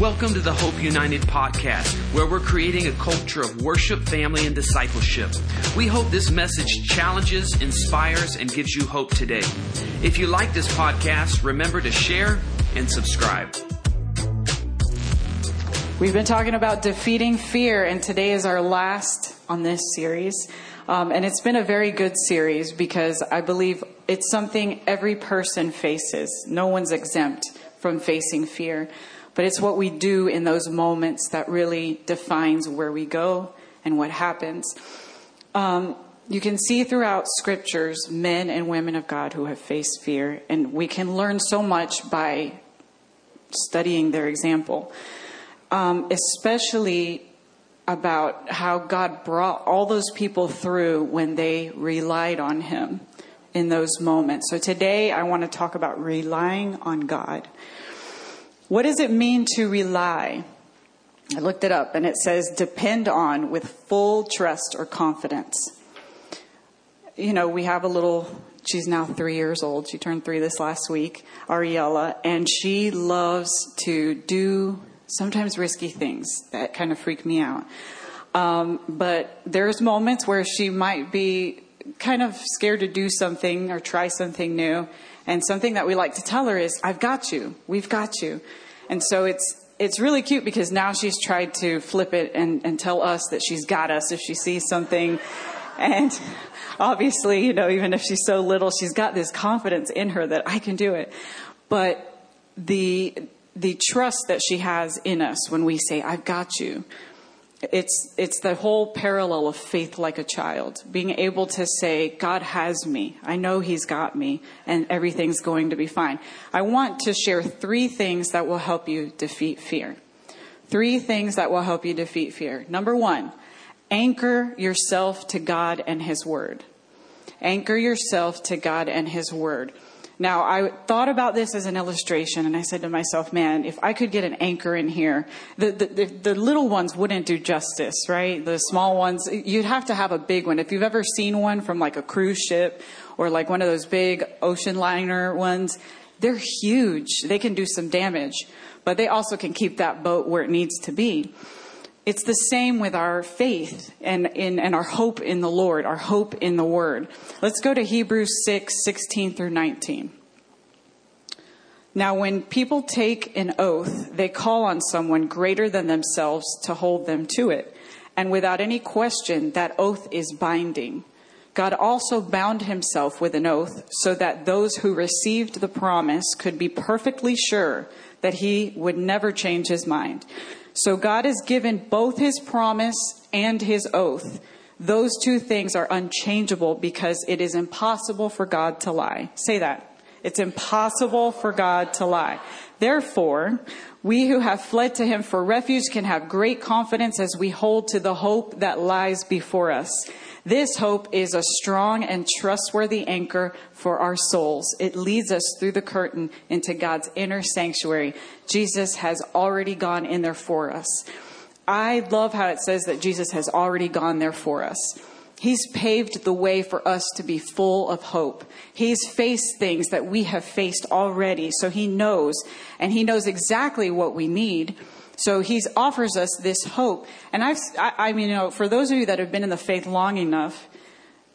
Welcome to the Hope United podcast, where we're creating a culture of worship, family, and discipleship. We hope this message challenges, inspires, and gives you hope today. If you like this podcast, remember to share and subscribe. We've been talking about defeating fear, and today is our last on this series. Um, and it's been a very good series because I believe it's something every person faces. No one's exempt from facing fear but it's what we do in those moments that really defines where we go and what happens. Um, you can see throughout scriptures men and women of God who have faced fear, and we can learn so much by studying their example, um, especially about how God brought all those people through when they relied on Him in those moments. So today I want to talk about relying on God. What does it mean to rely? I looked it up and it says depend on with full trust or confidence. You know, we have a little, she's now three years old. She turned three this last week, Ariella, and she loves to do sometimes risky things that kind of freak me out. Um, but there's moments where she might be kind of scared to do something or try something new. And something that we like to tell her is, I've got you. We've got you. And so it's, it's really cute because now she's tried to flip it and, and tell us that she's got us if she sees something. And obviously, you know, even if she's so little, she's got this confidence in her that I can do it. But the, the trust that she has in us when we say, I've got you, it's it's the whole parallel of faith like a child being able to say god has me. I know he's got me and everything's going to be fine. I want to share three things that will help you defeat fear. Three things that will help you defeat fear. Number one anchor yourself to god and his word. Anchor yourself to god and his word now, I thought about this as an illustration, and I said to myself, man, if I could get an anchor in here, the, the, the, the, little ones wouldn't do justice, right? The small ones, you'd have to have a big one. If you've ever seen one from like a cruise ship or like one of those big ocean liner ones, they're huge. They can do some damage, but they also can keep that boat where it needs to be. It's the same with our faith and, in, and our hope in the Lord, our hope in the Word. Let's go to Hebrews 6, 16 through 19. Now, when people take an oath, they call on someone greater than themselves to hold them to it. And without any question, that oath is binding. God also bound himself with an oath so that those who received the promise could be perfectly sure that he would never change his mind. So God has given both his promise and his oath. Those two things are unchangeable because it is impossible for God to lie. Say that. It's impossible for God to lie. Therefore, we who have fled to him for refuge can have great confidence as we hold to the hope that lies before us. This hope is a strong and trustworthy anchor for our souls. It leads us through the curtain into God's inner sanctuary. Jesus has already gone in there for us. I love how it says that Jesus has already gone there for us. He's paved the way for us to be full of hope. He's faced things that we have faced already, so he knows, and he knows exactly what we need. So he offers us this hope. And I've, I, I mean, you know, for those of you that have been in the faith long enough,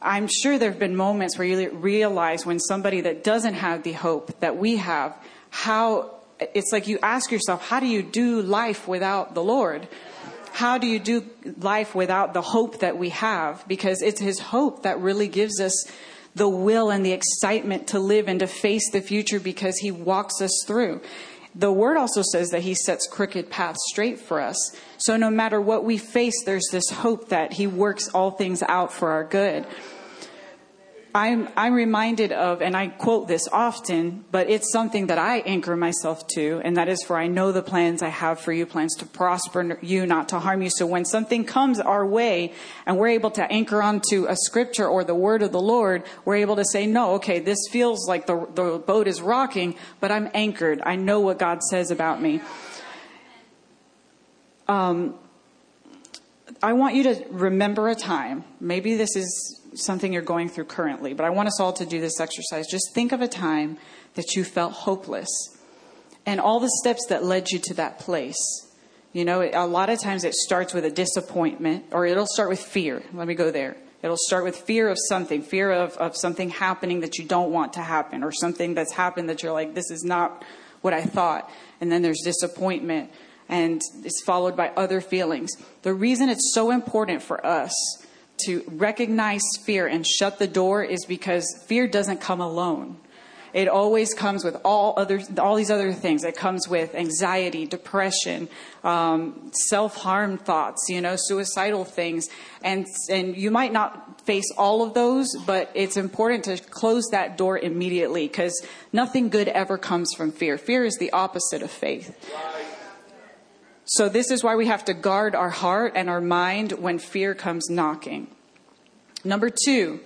I'm sure there have been moments where you realize when somebody that doesn't have the hope that we have, how it's like you ask yourself, how do you do life without the Lord? How do you do life without the hope that we have? Because it's His hope that really gives us the will and the excitement to live and to face the future because He walks us through. The word also says that he sets crooked paths straight for us. So no matter what we face, there's this hope that he works all things out for our good. I'm, I'm reminded of, and I quote this often, but it's something that I anchor myself to, and that is for I know the plans I have for you, plans to prosper you, not to harm you. So when something comes our way and we're able to anchor onto a scripture or the word of the Lord, we're able to say, no, okay, this feels like the, the boat is rocking, but I'm anchored. I know what God says about me. Um, I want you to remember a time. Maybe this is something you're going through currently, but I want us all to do this exercise. Just think of a time that you felt hopeless and all the steps that led you to that place. You know, a lot of times it starts with a disappointment, or it'll start with fear. Let me go there. It'll start with fear of something, fear of, of something happening that you don't want to happen, or something that's happened that you're like, this is not what I thought. And then there's disappointment, and it's followed by other feelings. The reason it's so important for us to recognize fear and shut the door is because fear doesn't come alone. It always comes with all other, all these other things. It comes with anxiety, depression, um, self-harm thoughts, you know, suicidal things, and and you might not face all of those, but it's important to close that door immediately because nothing good ever comes from fear. Fear is the opposite of faith. So this is why we have to guard our heart and our mind when fear comes knocking. Number two,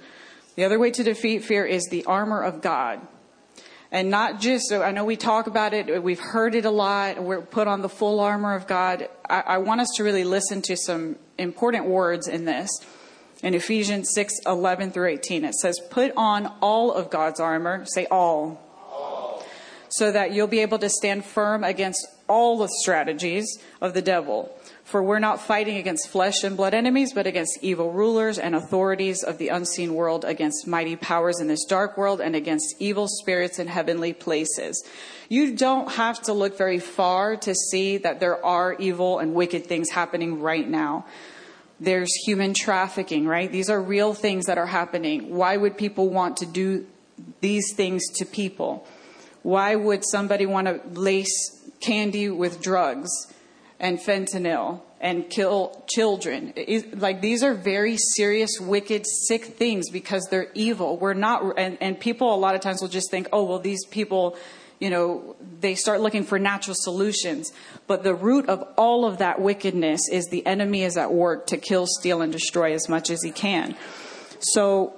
the other way to defeat fear is the armor of God and not just so i know we talk about it we've heard it a lot we're put on the full armor of god I, I, want us to really listen to some important words in this in ephesians 6 11 through 18 it says put on all of god's armor say all, all. So that you'll be able to stand firm against all the strategies of the devil for we're not fighting against flesh and blood enemies, but against evil rulers and authorities of the unseen world, against mighty powers in this dark world, and against evil spirits in heavenly places. You don't have to look very far to see that there are evil and wicked things happening right now. There's human trafficking, right? These are real things that are happening. Why would people want to do these things to people? Why would somebody want to lace candy with drugs? and fentanyl and kill children. It, like these are very serious, wicked, sick things because they're evil. We're not, and, and people a lot of times will just think, oh, well, these people, you know, they start looking for natural solutions. But the root of all of that wickedness is the enemy is at work to kill, steal, and destroy as much as he can. So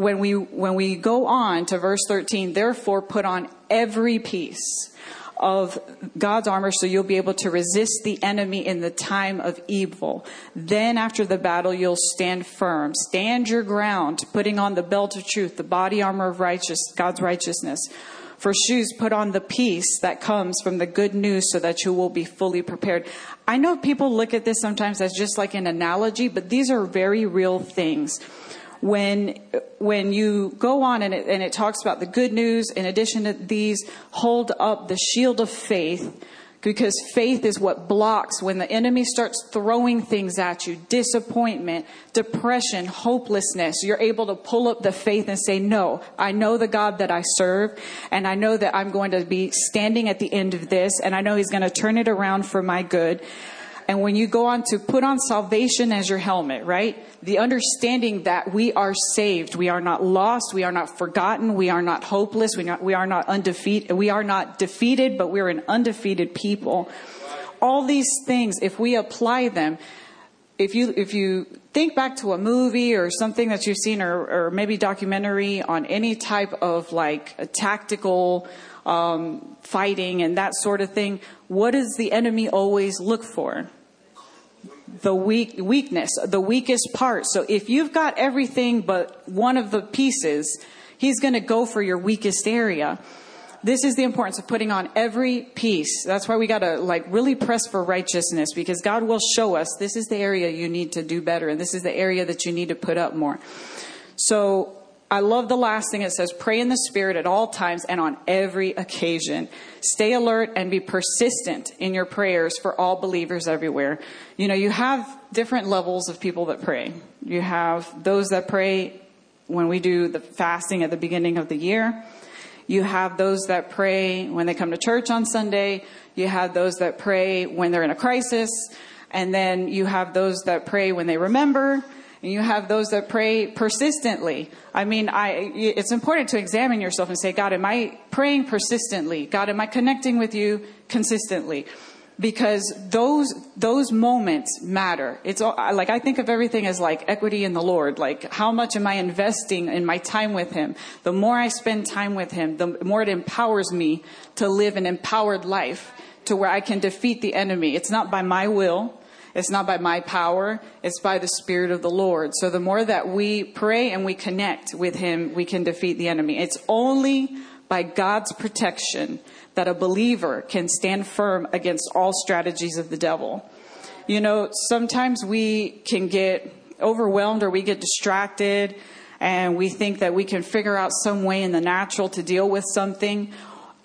when we when we go on to verse 13, therefore put on every piece of God's armor so you'll be able to resist the enemy in the time of evil. Then after the battle, you'll stand firm. Stand your ground, putting on the belt of truth, the body armor of righteous, God's righteousness. For shoes, put on the peace that comes from the good news so that you will be fully prepared. I know people look at this sometimes as just like an analogy, but these are very real things when when you go on and it, and it talks about the good news, in addition to these, hold up the shield of faith because faith is what blocks when the enemy starts throwing things at you disappointment, depression, hopelessness. You're able to pull up the faith and say, No, I know the God that I serve, and I know that I'm going to be standing at the end of this, and I know He's going to turn it around for my good. And when you go on to put on salvation as your helmet, right? The understanding that we are saved. We are not lost. We are not forgotten. We are not hopeless. We, not, we are not undefeated. We are not defeated, but we're an undefeated people. All these things, if we apply them, if you, if you think back to a movie or something that you've seen or, or maybe documentary on any type of like a tactical, um, fighting and that sort of thing, what does the enemy always look for? The weak weakness, the weakest part. So if you've got everything but one of the pieces, he's going to go for your weakest area. This is the importance of putting on every piece. That's why we got to like really press for righteousness because God will show us this is the area you need to do better and this is the area that you need to put up more. So I love the last thing it says pray in the Spirit at all times and on every occasion. Stay alert and be persistent in your prayers for all believers everywhere. You know, you have different levels of people that pray. You have those that pray when we do the fasting at the beginning of the year. You have those that pray when they come to church on Sunday. You have those that pray when they're in a crisis. And then you have those that pray when they remember and you have those that pray persistently. I mean, I, it's important to examine yourself and say, God, am I praying persistently? God, am I connecting with you consistently? Because those, those moments matter. It's all, like, I think of everything as like equity in the Lord. Like, how much am I investing in my time with Him? The more I spend time with Him, the more it empowers me to live an empowered life to where I can defeat the enemy. It's not by my will. It's not by my power, it's by the Spirit of the Lord. So the more that we pray and we connect with Him, we can defeat the enemy. It's only by God's protection that a believer can stand firm against all strategies of the devil. You know, sometimes we can get overwhelmed or we get distracted and we think that we can figure out some way in the natural to deal with something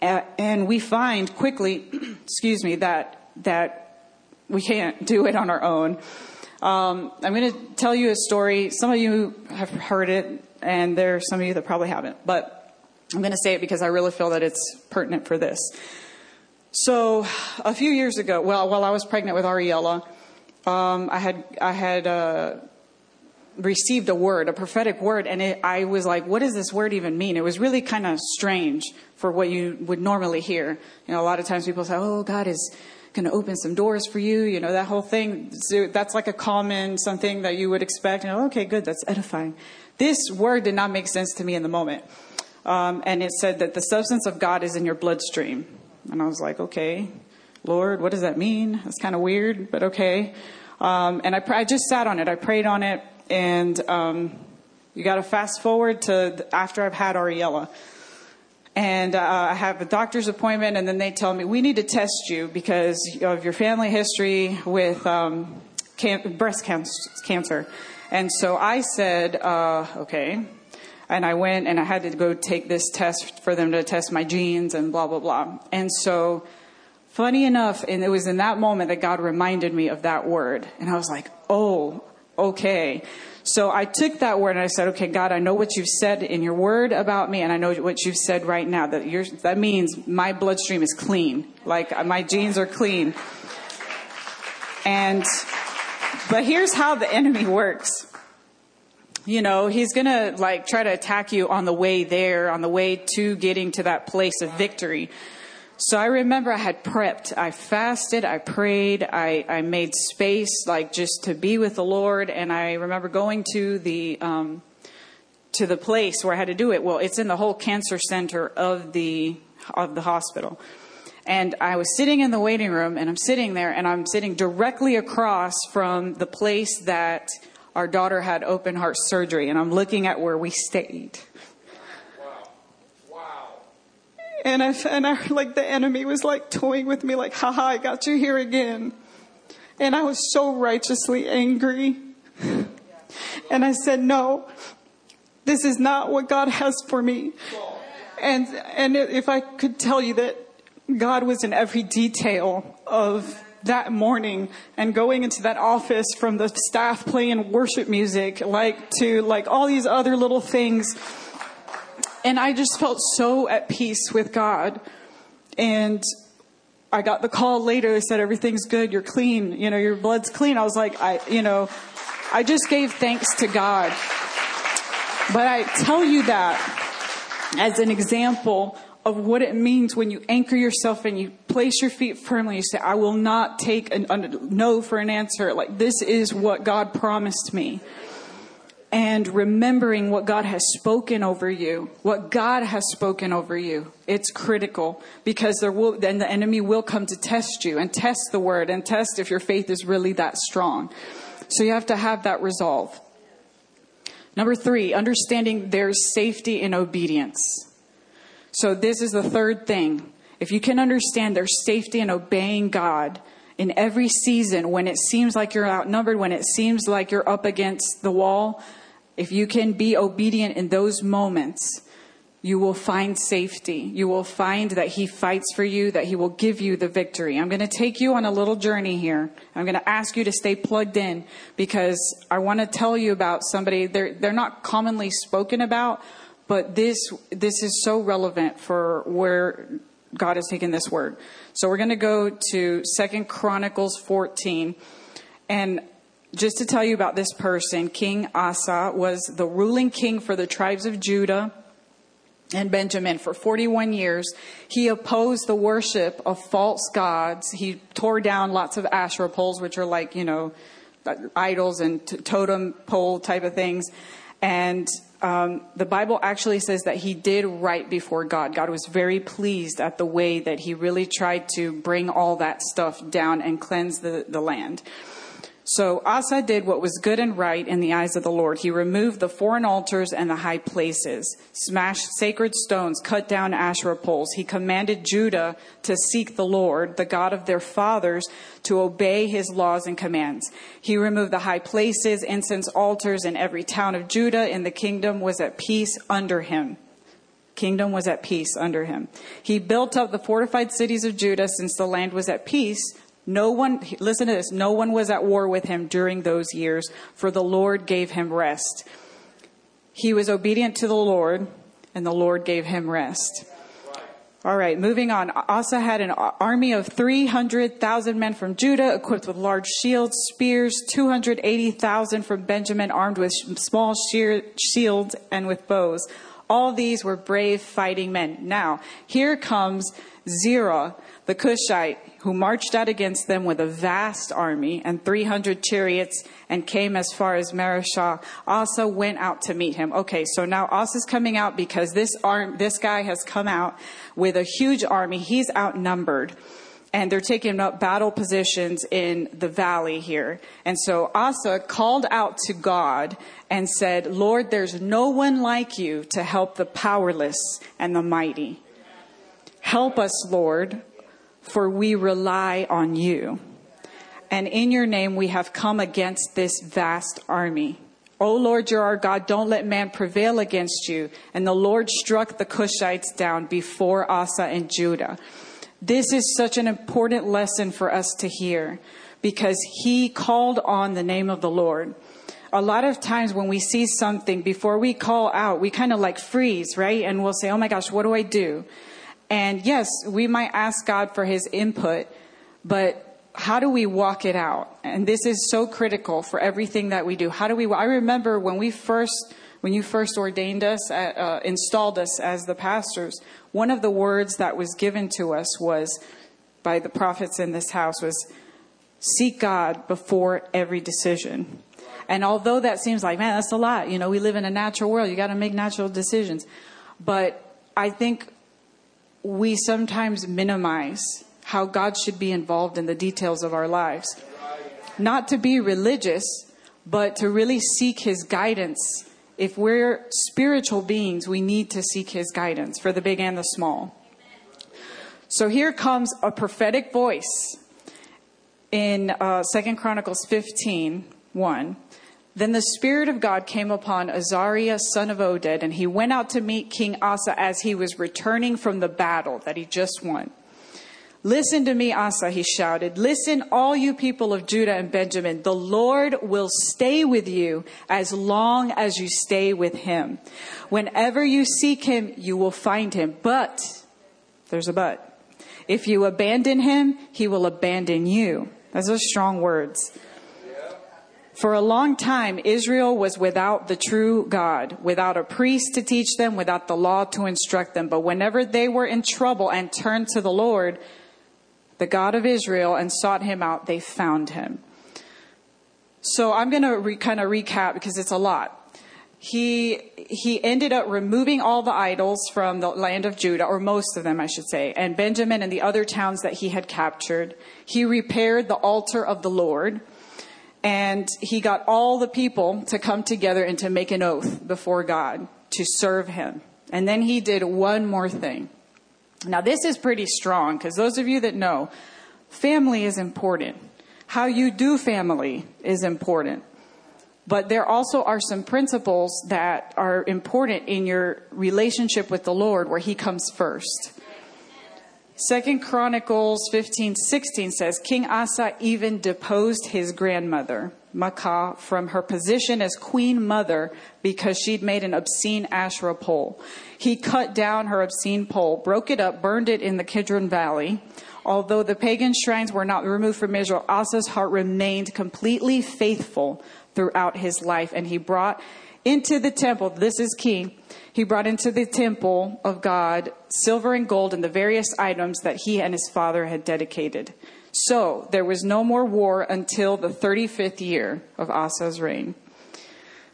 and we find quickly excuse me that that we can't do it on our own um, i'm going to tell you a story some of you have heard it and there are some of you that probably haven't but i'm going to say it because i really feel that it's pertinent for this so a few years ago well while i was pregnant with ariella um, i had i had uh, received a word, a prophetic word, and it, I was like, what does this word even mean? It was really kind of strange for what you would normally hear. You know, a lot of times people say, oh, God is going to open some doors for you, you know, that whole thing. So that's like a common something that you would expect. You know, okay, good, that's edifying. This word did not make sense to me in the moment. Um, and it said that the substance of God is in your bloodstream. And I was like, okay, Lord, what does that mean? That's kind of weird, but okay. Um, and I, I just sat on it. I prayed on it and um, you got to fast forward to after I've had Ariella. And uh, I have a doctor's appointment, and then they tell me we need to test you because of your family history with um, can- breast can- cancer. And so I said, uh, okay. And I went and I had to go take this test for them to test my genes and blah, blah, blah. And so, funny enough, and it was in that moment that God reminded me of that word. And I was like, oh, okay. So I took that word and I said, okay, God, I know what you've said in your word about me, and I know what you've said right now. That that means my bloodstream is clean. Like uh, my genes are clean. And, but here's how the enemy works. You know, he's gonna like try to attack you on the way there, on the way to getting to that place of victory. So I remember I had prepped. I fasted, I prayed, I, I made space, like just to be with the Lord. And I remember going to the um, to the place where I had to do it. Well, it's in the whole cancer center of the of the hospital. And I was sitting in the waiting room, and I'm sitting there, and I'm sitting directly across from the place that our daughter had open heart surgery, and I'm looking at where we stayed. And I, and I, like the enemy was like toying with me, like, haha, I got you here again. And I was so righteously angry. And I said, no, this is not what God has for me. And, and if I could tell you that God was in every detail of that morning and going into that office from the staff playing worship music, like to like all these other little things and I just felt so at peace with God. And I got the call later. They said, everything's good. You're clean. You know, your blood's clean. I was like, I, you know, I just gave thanks to God. But I tell you that as an example of what it means when you anchor yourself and you place your feet firmly. You say, I will not take a no for an answer. Like, this is what God promised me and remembering what God has spoken over you, what God has spoken over you. It's critical because there will, then the enemy will come to test you and test the word and test if your faith is really that strong. So you have to have that resolve. Number three, understanding there's safety in obedience. So this is the third thing. If you can understand there's safety in obeying God in every season when it seems like you're outnumbered, when it seems like you're up against the wall, if you can be obedient in those moments, you will find safety. You will find that He fights for you, that He will give you the victory. I'm going to take you on a little journey here. I'm going to ask you to stay plugged in because I want to tell you about somebody. They're, they're not commonly spoken about, but this, this is so relevant for where God has taken this word. So we're going to go to Second Chronicles 14. And just to tell you about this person, King Asa was the ruling king for the tribes of Judah and Benjamin for 41 years. He opposed the worship of false gods. He tore down lots of Asherah poles, which are like, you know, idols and t- totem pole type of things. And um, the Bible actually says that he did right before God. God was very pleased at the way that he really tried to bring all that stuff down and cleanse the, the land. So Asa did what was good and right in the eyes of the Lord. He removed the foreign altars and the high places, smashed sacred stones, cut down Asherah poles. He commanded Judah to seek the Lord, the God of their fathers, to obey his laws and commands. He removed the high places, incense altars, and every town of Judah in the kingdom was at peace under him kingdom was at peace under him. He built up the fortified cities of Judah since the land was at peace no one, listen to this, no one was at war with him during those years, for the Lord gave him rest. He was obedient to the Lord, and the Lord gave him rest. All right, moving on. Asa had an army of 300,000 men from Judah equipped with large shields, spears, 280,000 from Benjamin armed with small shields and with bows. All these were brave fighting men. Now, here comes Zerah, the Cushite, who marched out against them with a vast army and 300 chariots and came as far as Mareshah. Asa went out to meet him. Okay, so now Asa's coming out because this arm, this guy has come out with a huge army. He's outnumbered and they're taking up battle positions in the valley here. And so Asa called out to God and said, Lord, there's no one like you to help the powerless and the mighty. Help us, Lord, for we rely on you. And in your name we have come against this vast army. O Lord, you're our God. Don't let man prevail against you. And the Lord struck the Cushites down before Asa and Judah. This is such an important lesson for us to hear because he called on the name of the Lord. A lot of times when we see something, before we call out, we kind of like freeze, right? And we'll say, Oh my gosh, what do I do? And yes, we might ask God for his input, but how do we walk it out? And this is so critical for everything that we do. How do we, I remember when we first, when you first ordained us, uh, uh, installed us as the pastors, one of the words that was given to us was, by the prophets in this house, was seek God before every decision. And although that seems like, man, that's a lot, you know, we live in a natural world, you got to make natural decisions. But I think we sometimes minimize how God should be involved in the details of our lives. Not to be religious, but to really seek His guidance. If we're spiritual beings, we need to seek His guidance for the big and the small. So here comes a prophetic voice in uh, 2 Chronicles 15 1. Then the Spirit of God came upon Azariah, son of Oded, and he went out to meet King Asa as he was returning from the battle that he just won. Listen to me, Asa, he shouted. Listen, all you people of Judah and Benjamin. The Lord will stay with you as long as you stay with him. Whenever you seek him, you will find him. But, there's a but. If you abandon him, he will abandon you. Those are strong words. For a long time, Israel was without the true God, without a priest to teach them, without the law to instruct them. But whenever they were in trouble and turned to the Lord, the God of Israel, and sought him out, they found him. So I'm going to re- kind of recap because it's a lot. He, he ended up removing all the idols from the land of Judah, or most of them, I should say, and Benjamin and the other towns that he had captured. He repaired the altar of the Lord and he got all the people to come together and to make an oath before God to serve him. And then he did one more thing. Now, this is pretty strong because those of you that know, family is important. How you do family is important. But there also are some principles that are important in your relationship with the Lord where he comes first. Second Chronicles 15, 16 says, King Asa even deposed his grandmother, Maacah, from her position as queen mother because she'd made an obscene Asherah pole. He cut down her obscene pole, broke it up, burned it in the Kidron Valley. Although the pagan shrines were not removed from Israel, Asa's heart remained completely faithful throughout his life, and he brought into the temple, this is key, he brought into the temple of God silver and gold and the various items that he and his father had dedicated. So there was no more war until the 35th year of Asa's reign.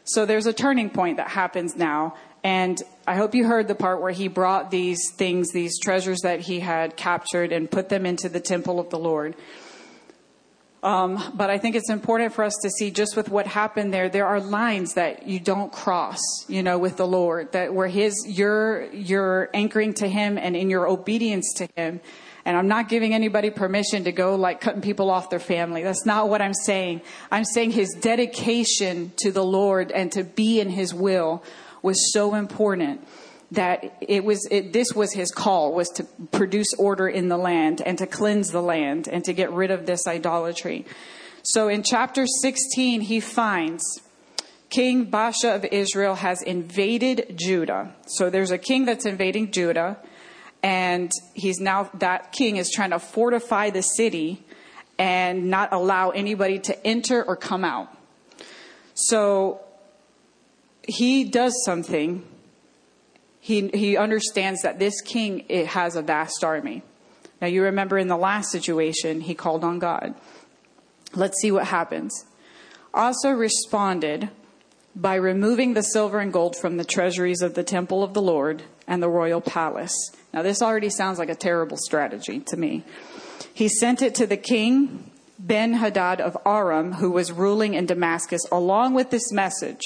So there's a turning point that happens now. And I hope you heard the part where he brought these things, these treasures that he had captured, and put them into the temple of the Lord. Um, but I think it's important for us to see just with what happened there, there are lines that you don't cross, you know, with the Lord, that where his, you're, you're anchoring to him and in your obedience to him. And I'm not giving anybody permission to go like cutting people off their family. That's not what I'm saying. I'm saying his dedication to the Lord and to be in his will was so important that it was it, this was his call was to produce order in the land and to cleanse the land and to get rid of this idolatry. So in chapter 16 he finds king Baasha of israel has invaded judah. So there's a king that's invading judah and he's now that king is trying to fortify the city and not allow anybody to enter or come out. So he does something he, he understands that this king it has a vast army. Now, you remember in the last situation, he called on God. Let's see what happens. Asa responded by removing the silver and gold from the treasuries of the temple of the Lord and the royal palace. Now, this already sounds like a terrible strategy to me. He sent it to the king, Ben Hadad of Aram, who was ruling in Damascus, along with this message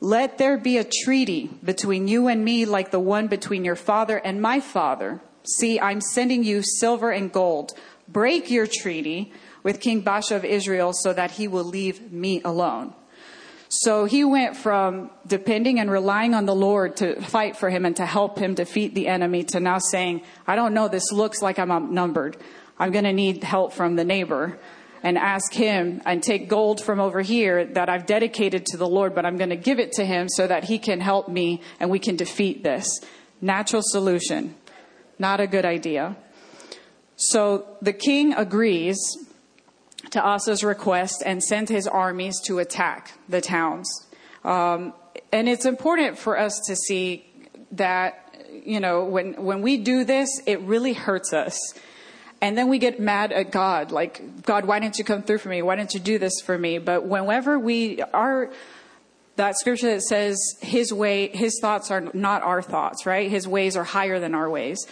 let there be a treaty between you and me like the one between your father and my father. See, I'm sending you silver and gold. Break your treaty with King Baasha of Israel so that he will leave me alone. So he went from depending and relying on the Lord to fight for him and to help him defeat the enemy to now saying, I don't know, this looks like I'm outnumbered. I'm going to need help from the neighbor and ask him and take gold from over here that I've dedicated to the Lord, but I'm going to give it to him so that he can help me and we can defeat this. Natural solution. Not a good idea. So the king agrees to Asa's request and sent his armies to attack the towns. Um, and it's important for us to see that, you know, when, when we do this, it really hurts us and then we get mad at God, like, God, why didn't you come through for me? Why didn't you do this for me? But whenever we are, that scripture that says his way, his thoughts are not our thoughts, right? His ways are higher than our ways.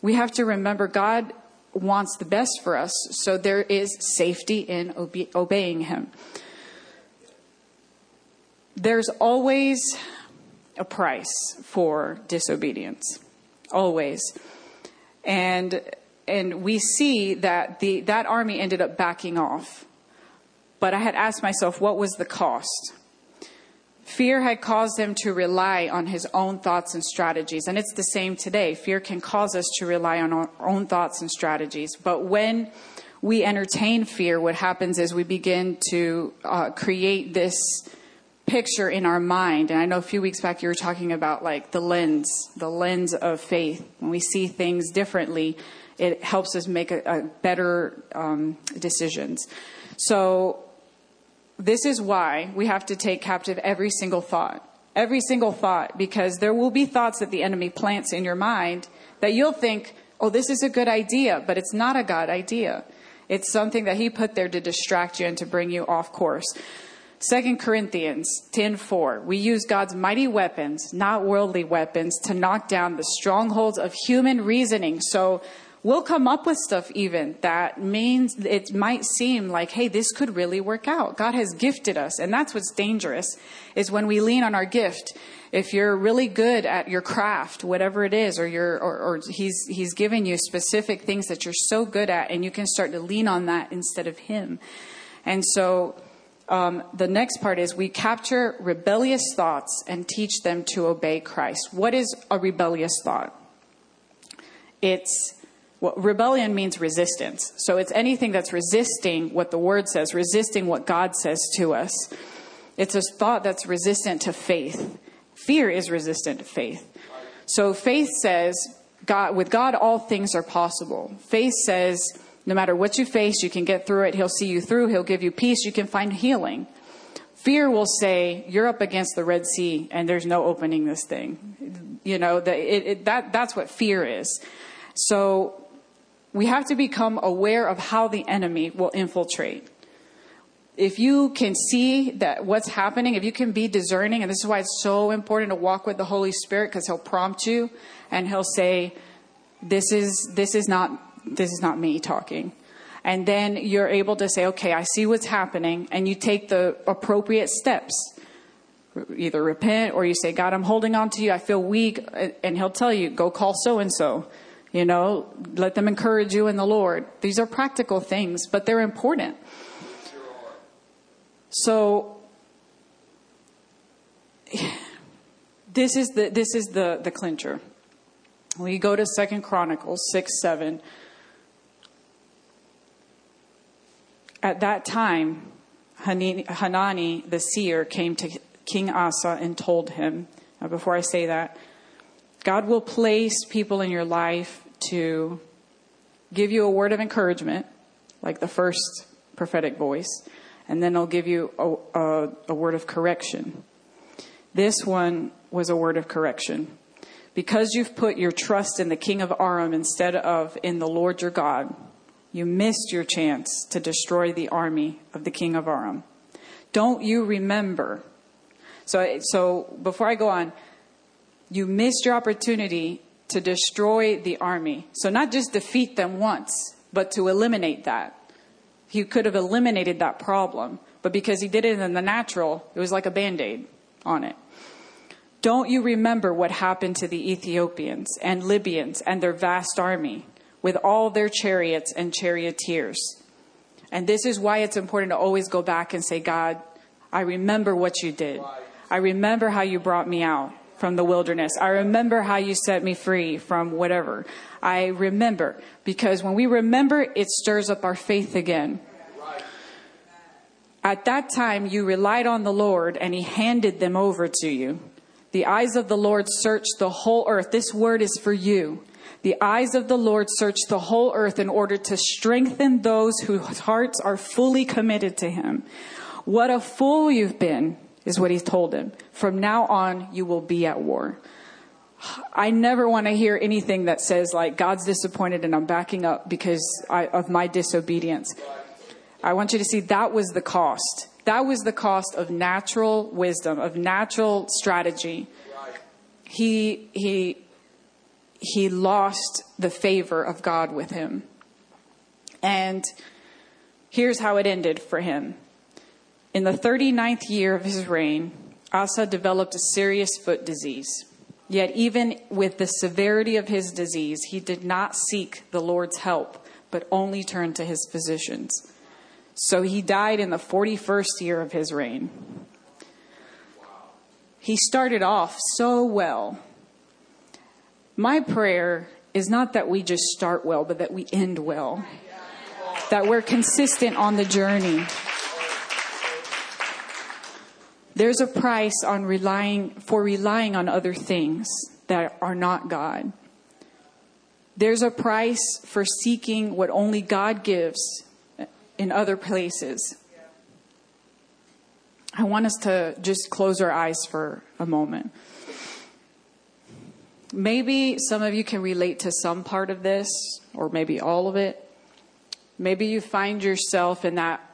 We have to remember God wants the best for us. So there is safety in obe- obeying him. There's always a price for disobedience. Always. And and we see that the, that army ended up backing off. But I had asked myself, what was the cost? Fear had caused them to rely on his own thoughts and strategies. And it's the same today. Fear can cause us to rely on our own thoughts and strategies. But when we entertain fear, what happens is we begin to uh, create this picture in our mind. And I know a few weeks back you were talking about like the lens, the lens of faith. When we see things differently, it helps us make a, a better um, decisions. So this is why we have to take captive every single thought. Every single thought, because there will be thoughts that the enemy plants in your mind that you'll think, oh, this is a good idea, but it's not a God idea. It's something that he put there to distract you and to bring you off course. Second Corinthians 10:4 We use God's mighty weapons, not worldly weapons, to knock down the strongholds of human reasoning. So we'll come up with stuff even that means it might seem like hey this could really work out. God has gifted us and that's what's dangerous is when we lean on our gift if you're really good at your craft whatever it is or you're or, or he's he's given you specific things that you're so good at and you can start to lean on that instead of him. And so um, the next part is we capture rebellious thoughts and teach them to obey christ. What is a rebellious thought? It's well, rebellion means resistance. So it's anything that's resisting what the word says, resisting what God says to us. It's a thought that's resistant to faith. Fear is resistant to faith. So faith says, God, with God, all things are possible. Faith says, no matter what you face, you can get through it. He'll see you through. He'll give you peace. You can find healing. Fear will say, you're up against the Red Sea and there's no opening this thing. You know, the, it, it, that, that's what fear is. So we have to become aware of how the enemy will infiltrate. If you can see that what's happening, if you can be discerning, and this is why it's so important to walk with the Holy Spirit because he'll prompt you and he'll say, this is, this is not, this is not me talking. And then you're able to say, okay, I see what's happening, and you take the appropriate steps. Either repent or you say, God, I'm holding on to you. I feel weak. And He'll tell you, go call so and so. You know, let them encourage you in the Lord. These are practical things, but they're important. So, this is the this is the the clincher. We go to Second Chronicles six seven. At that time, Hanani the seer came to King Asa and told him. Now, before I say that, God will place people in your life to give you a word of encouragement, like the first prophetic voice, and then He'll give you a, a, a word of correction. This one was a word of correction. Because you've put your trust in the king of Aram instead of in the Lord your God, you missed your chance to destroy the army of the king of Aram. Don't you remember? So, so before I go on, you missed your opportunity to destroy the army. So not just defeat them once, but to eliminate that. He could have eliminated that problem, but because he did it in the natural, it was like a band-aid on it. Don't you remember what happened to the Ethiopians and Libyans and their vast army with all their chariots and charioteers? And this is why it's important to always go back and say, God, I remember what you did. I remember how you brought me out from the wilderness. I remember how you set me free from whatever. I remember because when we remember, it stirs up our faith again. At that time, you relied on the Lord and he handed them over to you. The eyes of the Lord search the whole earth. This word is for you. The eyes of the Lord search the whole earth in order to strengthen those whose hearts are fully committed to him. What a fool you've been, is what he's told him. From now on, you will be at war. I never want to hear anything that says, like, God's disappointed and I'm backing up because I, of my disobedience. I want you to see that was the cost. That was the cost of natural wisdom, of natural strategy. He, he, he lost the favor of God with him. And here's how it ended for him. In the 39th year of his reign, Asa developed a serious foot disease. Yet, even with the severity of his disease, he did not seek the Lord's help, but only turned to his physicians. So he died in the 41st year of his reign. He started off so well. My prayer is not that we just start well, but that we end well. That we're consistent on the journey. There's a price on relying for relying on other things that are not God. There's a price for seeking what only God gives in other places. I want us to just close our eyes for a moment. Maybe some of you can relate to some part of this, or maybe all of it. Maybe you find yourself in that,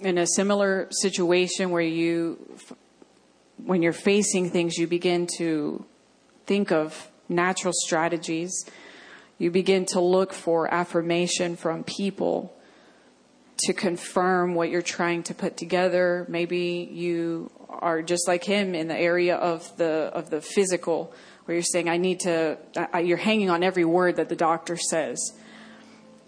in a similar situation where you, when you're facing things, you begin to think of natural strategies. You begin to look for affirmation from people to confirm what you're trying to put together. Maybe you are just like him in the area of the of the physical, where you're saying, "I need to." I, you're hanging on every word that the doctor says.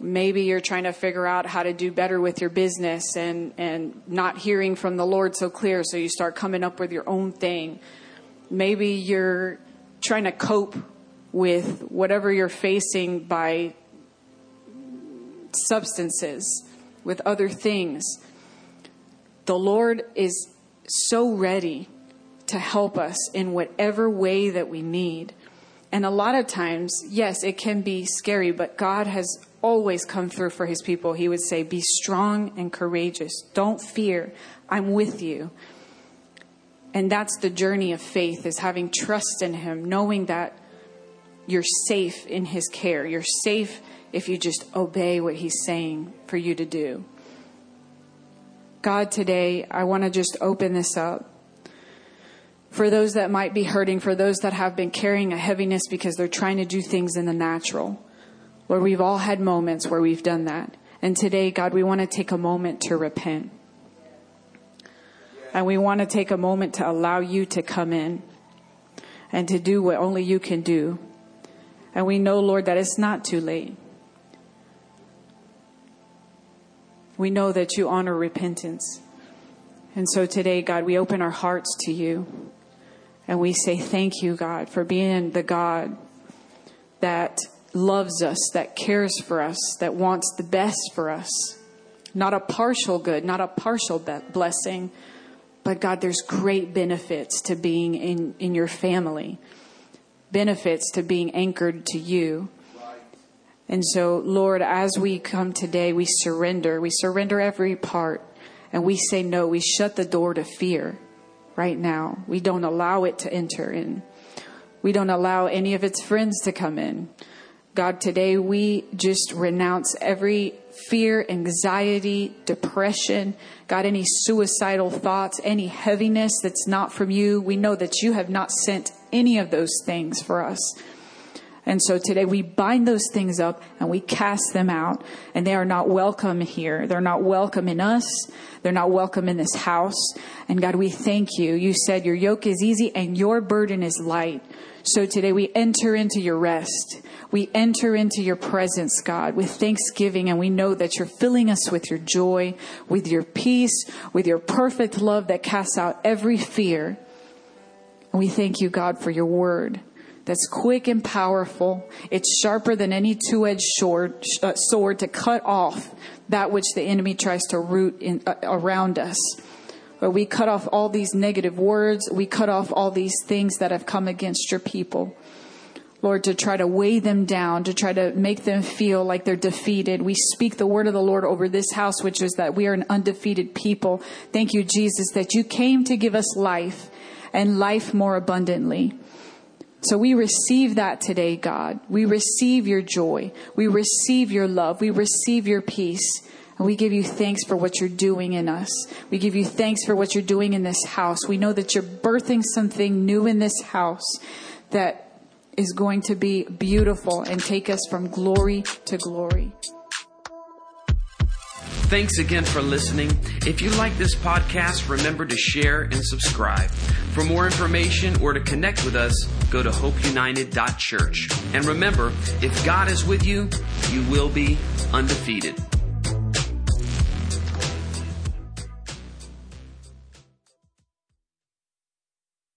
Maybe you're trying to figure out how to do better with your business and and not hearing from the Lord so clear, so you start coming up with your own thing. Maybe you're trying to cope with whatever you're facing by substances with other things. The Lord is so ready to help us in whatever way that we need. And a lot of times, yes, it can be scary, but God has always come through for his people. He would say, Be strong and courageous. Don't fear. I'm with you. And that's the journey of faith is having trust in him, knowing that you're safe in his care. You're safe if you just obey what He's saying for you to do. God, today, I want to just open this up. For those that might be hurting, for those that have been carrying a heaviness because they're trying to do things in the natural. Lord, we've all had moments where we've done that. And today, God, we want to take a moment to repent. And we want to take a moment to allow you to come in and to do what only you can do. And we know, Lord, that it's not too late. We know that you honor repentance. And so today, God, we open our hearts to you. And we say, Thank you, God, for being the God that loves us, that cares for us, that wants the best for us. Not a partial good, not a partial blessing, but God, there's great benefits to being in, in your family, benefits to being anchored to you. And so, Lord, as we come today, we surrender. We surrender every part and we say no. We shut the door to fear right now. We don't allow it to enter in. We don't allow any of its friends to come in. God, today we just renounce every fear, anxiety, depression, God, any suicidal thoughts, any heaviness that's not from you. We know that you have not sent any of those things for us. And so today we bind those things up and we cast them out and they are not welcome here. They're not welcome in us. They're not welcome in this house. And God, we thank you. You said your yoke is easy and your burden is light. So today we enter into your rest. We enter into your presence, God, with thanksgiving, and we know that you're filling us with your joy, with your peace, with your perfect love that casts out every fear. And we thank you, God, for your word that's quick and powerful. It's sharper than any two edged sword, uh, sword to cut off that which the enemy tries to root in, uh, around us. But we cut off all these negative words. We cut off all these things that have come against your people. Lord, to try to weigh them down, to try to make them feel like they're defeated. We speak the word of the Lord over this house, which is that we are an undefeated people. Thank you, Jesus, that you came to give us life and life more abundantly. So we receive that today, God. We receive your joy. We receive your love. We receive your peace. And we give you thanks for what you're doing in us. We give you thanks for what you're doing in this house. We know that you're birthing something new in this house that is going to be beautiful and take us from glory to glory. Thanks again for listening. If you like this podcast, remember to share and subscribe. For more information or to connect with us, go to hopeunited.church. And remember, if God is with you, you will be undefeated.